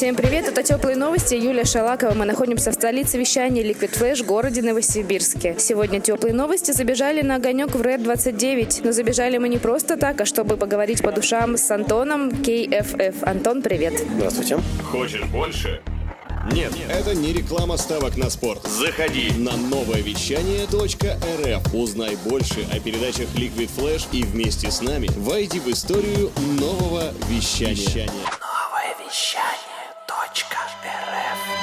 Всем привет, это Теплые новости, Юлия Шалакова. Мы находимся в столице вещания Liquid Flash, городе Новосибирске. Сегодня Теплые новости забежали на огонек в Red 29. Но забежали мы не просто так, а чтобы поговорить по душам с Антоном KFF. Антон, привет. Здравствуйте. Хочешь больше? Нет. Это не реклама ставок на спорт. Заходи. На новое вещание .рф. Узнай больше о передачах Liquid Flash и вместе с нами войди в историю нового вещания.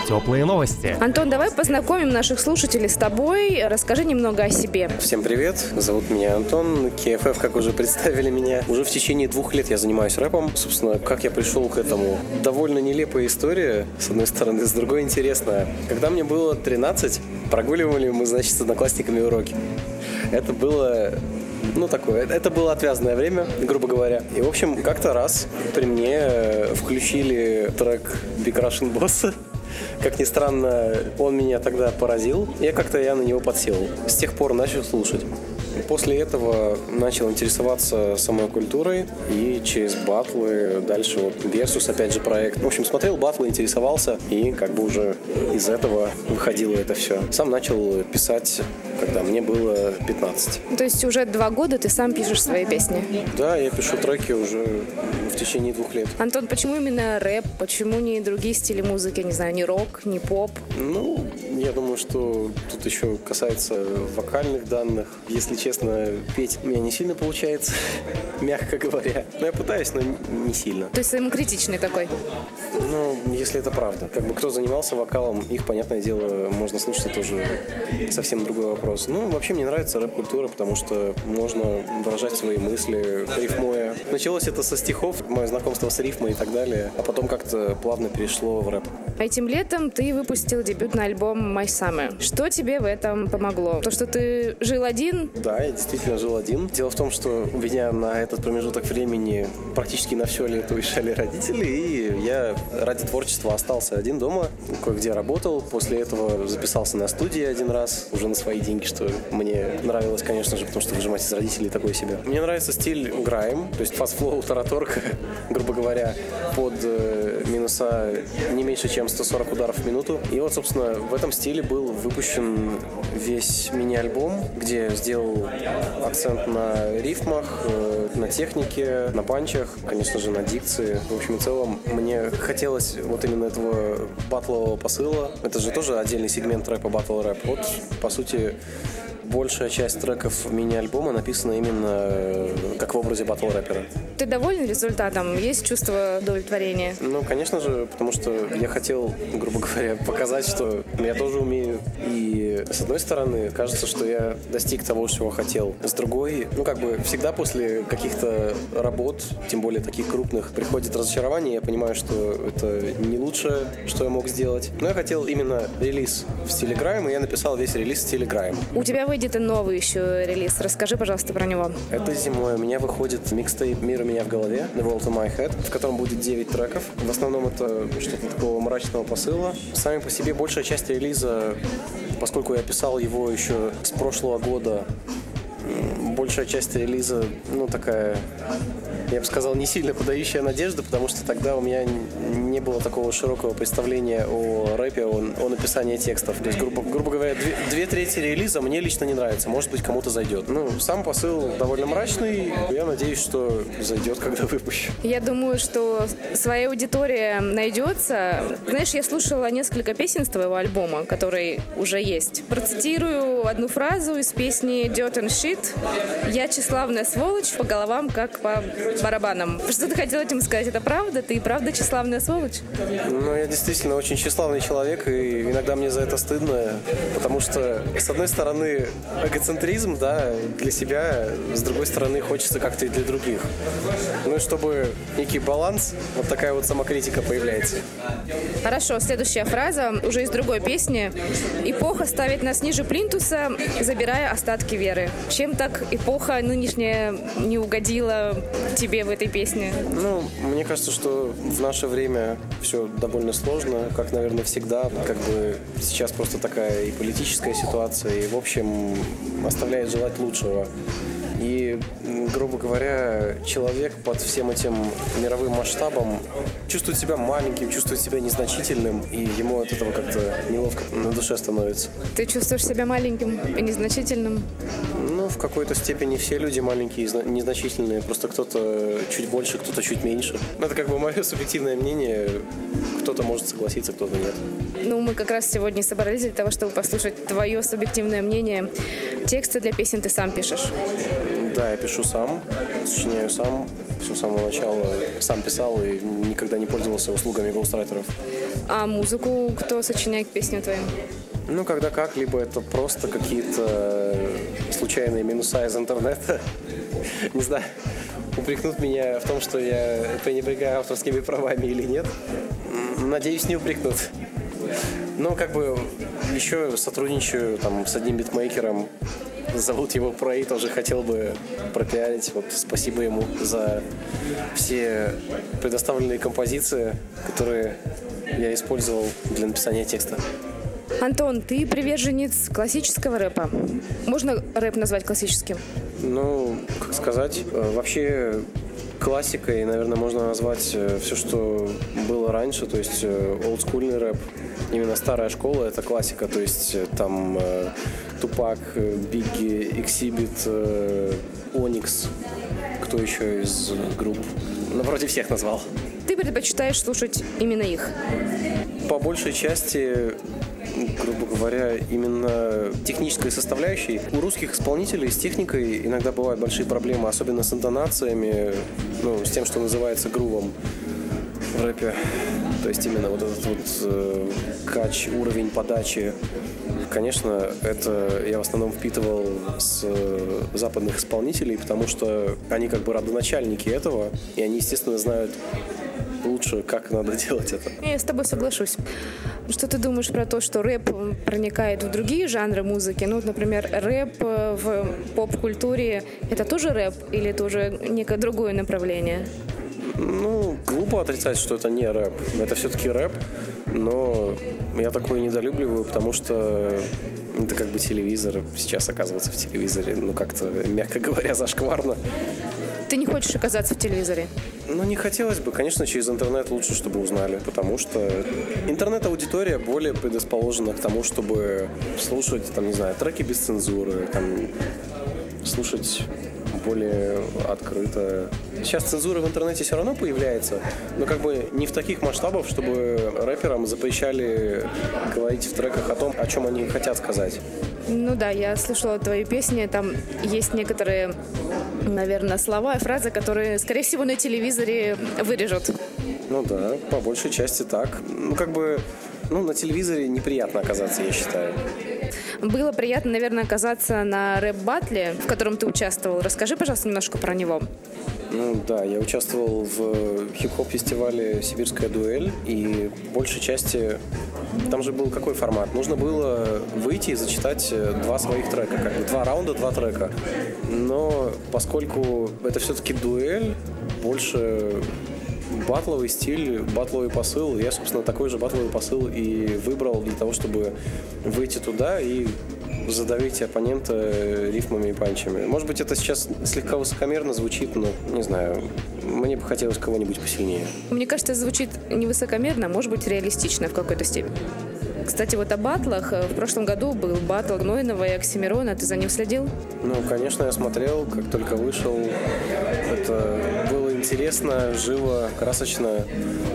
Теплые новости. Антон, давай познакомим наших слушателей с тобой. Расскажи немного о себе. Всем привет, зовут меня Антон, КФФ, как уже представили меня. Уже в течение двух лет я занимаюсь рэпом. Собственно, как я пришел к этому? Довольно нелепая история, с одной стороны, с другой интересная. Когда мне было 13, прогуливали мы, значит, с одноклассниками уроки. Это было ну, такое. Это было отвязное время, грубо говоря. И, в общем, как-то раз при мне включили трек Big Russian Boss. Как ни странно, он меня тогда поразил. Я как-то я на него подсел. С тех пор начал слушать. После этого начал интересоваться самой культурой и через батлы дальше вот Versus, опять же, проект. В общем, смотрел батлы, интересовался и как бы уже из этого выходило это все. Сам начал писать, когда мне было 15. То есть уже два года ты сам пишешь свои песни? Да, я пишу треки уже в течение двух лет. Антон, почему именно рэп? Почему не другие стили музыки? Не знаю, не рок, не поп? Ну, я думаю, что тут еще касается вокальных данных. Если честно, петь у меня не сильно получается, мягко говоря. Но я пытаюсь, но не сильно. То есть самокритичный такой? Ну, если это правда. Как бы кто занимался вокалом, их, понятное дело, можно слушать, это уже совсем другой вопрос. Ну, вообще мне нравится рэп-культура, потому что можно выражать свои мысли, рифмуя. Началось это со стихов, мое знакомство с рифмой и так далее, а потом как-то плавно перешло в рэп. Этим летом ты выпустил дебютный альбом My Summer. Что тебе в этом помогло? То, что ты жил один? Да, я действительно жил один. Дело в том, что у меня на этот промежуток времени практически на все лето уезжали родители, и я ради творчества остался один дома, кое-где работал. После этого записался на студии один раз, уже на свои деньги, что мне нравилось, конечно же, потому что выжимать из родителей такое себе. Мне нравится стиль грайм, то есть фастфлоу, тараторка, грубо говоря, под э, минуса не меньше, чем 140 ударов в минуту. И вот, собственно, в этом стиле был выпущен весь мини-альбом, где сделал акцент на рифмах, э, на технике, на панчах, конечно же, на дикции. В общем и целом, мне хотелось вот именно этого батлового посыла. Это же тоже отдельный сегмент рэпа, батл рэп. Вот, по сути, большая часть треков мини-альбома написана именно э, как в образе батл рэпера. Ты доволен результатом? Есть чувство удовлетворения? Ну, конечно же, потому что я хотел, грубо говоря, показать, что я тоже умею. И с одной стороны, кажется, что я достиг того, чего хотел. С другой, ну, как бы всегда после каких-то работ, тем более таких крупных, приходит разочарование. Я понимаю, что это не лучшее, что я мог сделать. Но я хотел именно релиз в стиле грайм, и я написал весь релиз в стиле грайм. У тебя выйдет и новый еще релиз. Расскажи, пожалуйста, про него. Это зимой у меня выходит микстейп «Мир у меня в голове» The World in My Head, в котором будет 9 треков. В основном это что-то такого мрачного посыла. Сами по себе большая часть релиза, поскольку я писал его еще с прошлого года, большая часть релиза, ну, такая я бы сказал, не сильно подающая надежды, потому что тогда у меня не было такого широкого представления о рэпе, о, о написании текстов. То есть, грубо, грубо говоря, две, две трети релиза мне лично не нравится. Может быть, кому-то зайдет. Ну, сам посыл довольно мрачный. Я надеюсь, что зайдет, когда выпущу. Я думаю, что своя аудитория найдется. Знаешь, я слушала несколько песен с твоего альбома, который уже есть. Процитирую одну фразу из песни Dirt and Shit. «Я тщеславная сволочь по головам, как по барабанам». Что ты хотел этим сказать? Это правда? Ты и правда тщеславная сволочь? Ну, я действительно очень тщеславный человек, и иногда мне за это стыдно, потому что, с одной стороны, эгоцентризм, да, для себя, с другой стороны, хочется как-то и для других. Ну и чтобы некий баланс, вот такая вот самокритика появляется. Хорошо, следующая фраза уже из другой песни. «Эпоха ставит нас ниже плинтуса, забирая остатки веры». Чем так эпоха нынешняя не угодила тебе в этой песне? Ну, мне кажется, что в наше время все довольно сложно, как, наверное, всегда. Как бы сейчас просто такая и политическая ситуация, и, в общем, оставляет желать лучшего. И, грубо говоря, человек под всем этим мировым масштабом чувствует себя маленьким, чувствует себя незначительным, и ему от этого как-то неловко на душе становится. Ты чувствуешь себя маленьким и незначительным? Ну, в какой-то степени все люди маленькие и незначительные, просто кто-то чуть больше, кто-то чуть меньше. Это как бы мое субъективное мнение. Кто-то может согласиться, кто-то нет. Ну, мы как раз сегодня собрались для того, чтобы послушать твое субъективное мнение. Тексты для песен ты сам пишешь. Да, я пишу сам, сочиняю сам, все с самого начала сам писал и никогда не пользовался услугами гоустрайтеров. А музыку кто сочиняет к песням твоим? Ну, когда как, либо это просто какие-то случайные минуса из интернета. Не знаю, упрекнут меня в том, что я пренебрегаю авторскими правами или нет. Надеюсь, не упрекнут. Но как бы еще сотрудничаю там с одним битмейкером, Зовут его Прей, тоже хотел бы пропиарить. Вот спасибо ему за все предоставленные композиции, которые я использовал для написания текста. Антон, ты приверженец классического рэпа. Можно рэп назвать классическим? Ну, как сказать, э, вообще классикой, наверное, можно назвать э, все, что было раньше, то есть э, олдскульный рэп. Именно старая школа — это классика, то есть там Тупак, Бигги, Эксибит, Оникс. Кто еще из групп? Ну, вроде всех назвал. Ты предпочитаешь слушать именно их? По большей части грубо говоря, именно технической составляющей. У русских исполнителей с техникой иногда бывают большие проблемы, особенно с интонациями, ну, с тем, что называется грувом в рэпе. То есть именно вот этот вот э, кач, уровень подачи Конечно, это я в основном впитывал с э, западных исполнителей, потому что они как бы родоначальники этого, и они, естественно, знают лучше, как надо делать это. Я с тобой соглашусь. Что ты думаешь про то, что рэп проникает в другие жанры музыки? Ну, например, рэп э, в поп-культуре — это тоже рэп или это уже некое другое направление? Ну, глупо отрицать, что это не рэп. Это все-таки рэп, но я такое недолюбливаю, потому что это как бы телевизор. Сейчас оказываться в телевизоре, ну, как-то, мягко говоря, зашкварно. Ты не хочешь оказаться в телевизоре? Ну, не хотелось бы. Конечно, через интернет лучше, чтобы узнали, потому что интернет-аудитория более предрасположена к тому, чтобы слушать, там, не знаю, треки без цензуры, там, слушать более открыто. Сейчас цензура в интернете все равно появляется, но как бы не в таких масштабах, чтобы рэперам запрещали говорить в треках о том, о чем они хотят сказать. Ну да, я слышала твои песни, там есть некоторые, наверное, слова и фразы, которые, скорее всего, на телевизоре вырежут. Ну да, по большей части так. Ну как бы, ну на телевизоре неприятно оказаться, я считаю. Было приятно, наверное, оказаться на рэп-батле, в котором ты участвовал. Расскажи, пожалуйста, немножко про него. Ну да, я участвовал в хип-хоп фестивале «Сибирская дуэль», и большей части там же был какой формат? Нужно было выйти и зачитать два своих трека, как бы два раунда, два трека. Но поскольку это все-таки дуэль, больше батловый стиль, батловый посыл. Я, собственно, такой же батловый посыл и выбрал для того, чтобы выйти туда и задавить оппонента рифмами и панчами. Может быть, это сейчас слегка высокомерно звучит, но не знаю. Мне бы хотелось кого-нибудь посильнее. Мне кажется, это звучит не высокомерно, а может быть, реалистично в какой-то степени. Кстати, вот о батлах. В прошлом году был батл Гнойного и Оксимирона. Ты за ним следил? Ну, конечно, я смотрел, как только вышел. Это интересно, живо, красочно.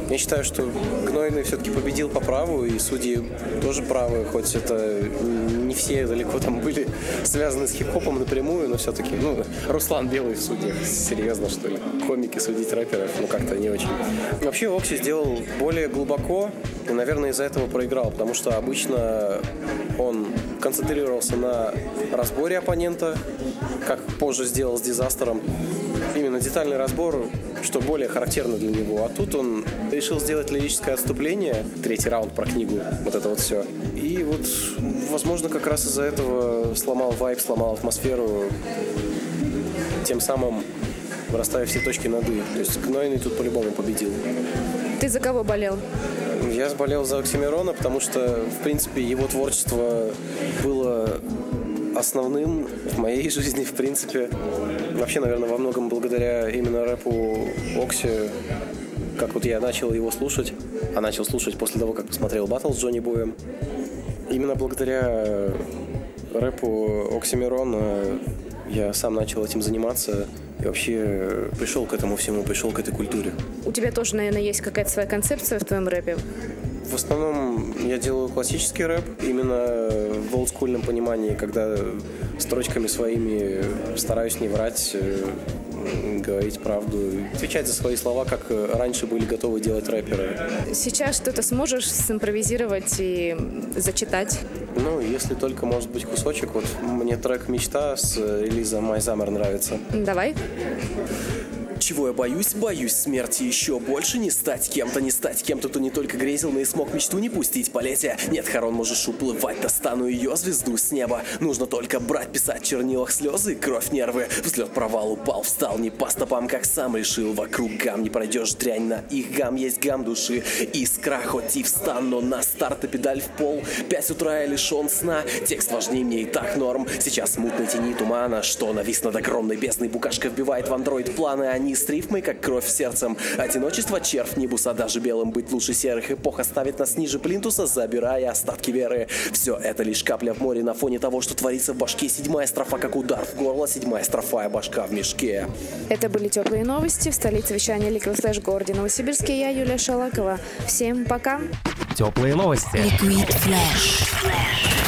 Я считаю, что Гнойный все-таки победил по праву, и судьи тоже правы, хоть это не все далеко там были связаны с хип-хопом напрямую, но все-таки, ну, Руслан Белый в судьях, серьезно, что ли? Комики судить рэперов, ну, как-то не очень. Вообще, Окси сделал более глубоко, и, наверное, из-за этого проиграл, потому что обычно он концентрировался на разборе оппонента, как позже сделал с Дизастером. Именно детальный разбор, что более характерно для него. А тут он решил сделать лирическое отступление, третий раунд про книгу, вот это вот все. И вот, возможно, как раз из-за этого сломал вайп, сломал атмосферу, тем самым расставив все точки над «и». То есть Гнойный тут по-любому победил. Ты за кого болел? Я болел за Оксимирона, потому что, в принципе, его творчество было основным в моей жизни, в принципе. Вообще, наверное, во многом благодаря именно рэпу Окси, как вот я начал его слушать, а начал слушать после того, как посмотрел батл с Джонни Боем. Именно благодаря рэпу Оксимирона я сам начал этим заниматься и вообще пришел к этому всему, пришел к этой культуре. У тебя тоже, наверное, есть какая-то своя концепция в твоем рэпе? В основном я делаю классический рэп, именно в олдскульном понимании, когда строчками своими стараюсь не врать, э, говорить правду, отвечать за свои слова, как раньше были готовы делать рэперы. Сейчас что-то сможешь симпровизировать и зачитать? Ну, если только, может быть, кусочек. Вот мне трек «Мечта» с релиза «My Summer» нравится. Давай. Чего я боюсь? Боюсь смерти еще больше не стать кем-то, не стать кем-то, кто не только грезил, но и смог мечту не пустить полетия. Нет, Харон, можешь уплывать, достану ее звезду с неба. Нужно только брать, писать чернилах слезы, кровь, нервы. Взлет, провал, упал, встал, не по стопам, как сам решил. Вокруг гам не пройдешь дрянь, на их гам есть гам души. Искра, хоть и встан, но на старт и педаль в пол. Пять утра я лишен сна, текст важнее мне и так норм. Сейчас мутной тени тумана, что навис над огромной бездной. Букашка вбивает в андроид планы, они с рифмой, как кровь сердцем. Одиночество червь небуса, даже белым быть лучше серых. Эпоха ставит нас ниже плинтуса, забирая остатки веры. Все это лишь капля в море на фоне того, что творится в башке. Седьмая строфа, как удар в горло, седьмая строфа, башка в мешке. Это были теплые новости в столице вещания Liquid Flash в городе Новосибирске. Я Юлия Шалакова. Всем пока. Теплые новости. Liquid Flash.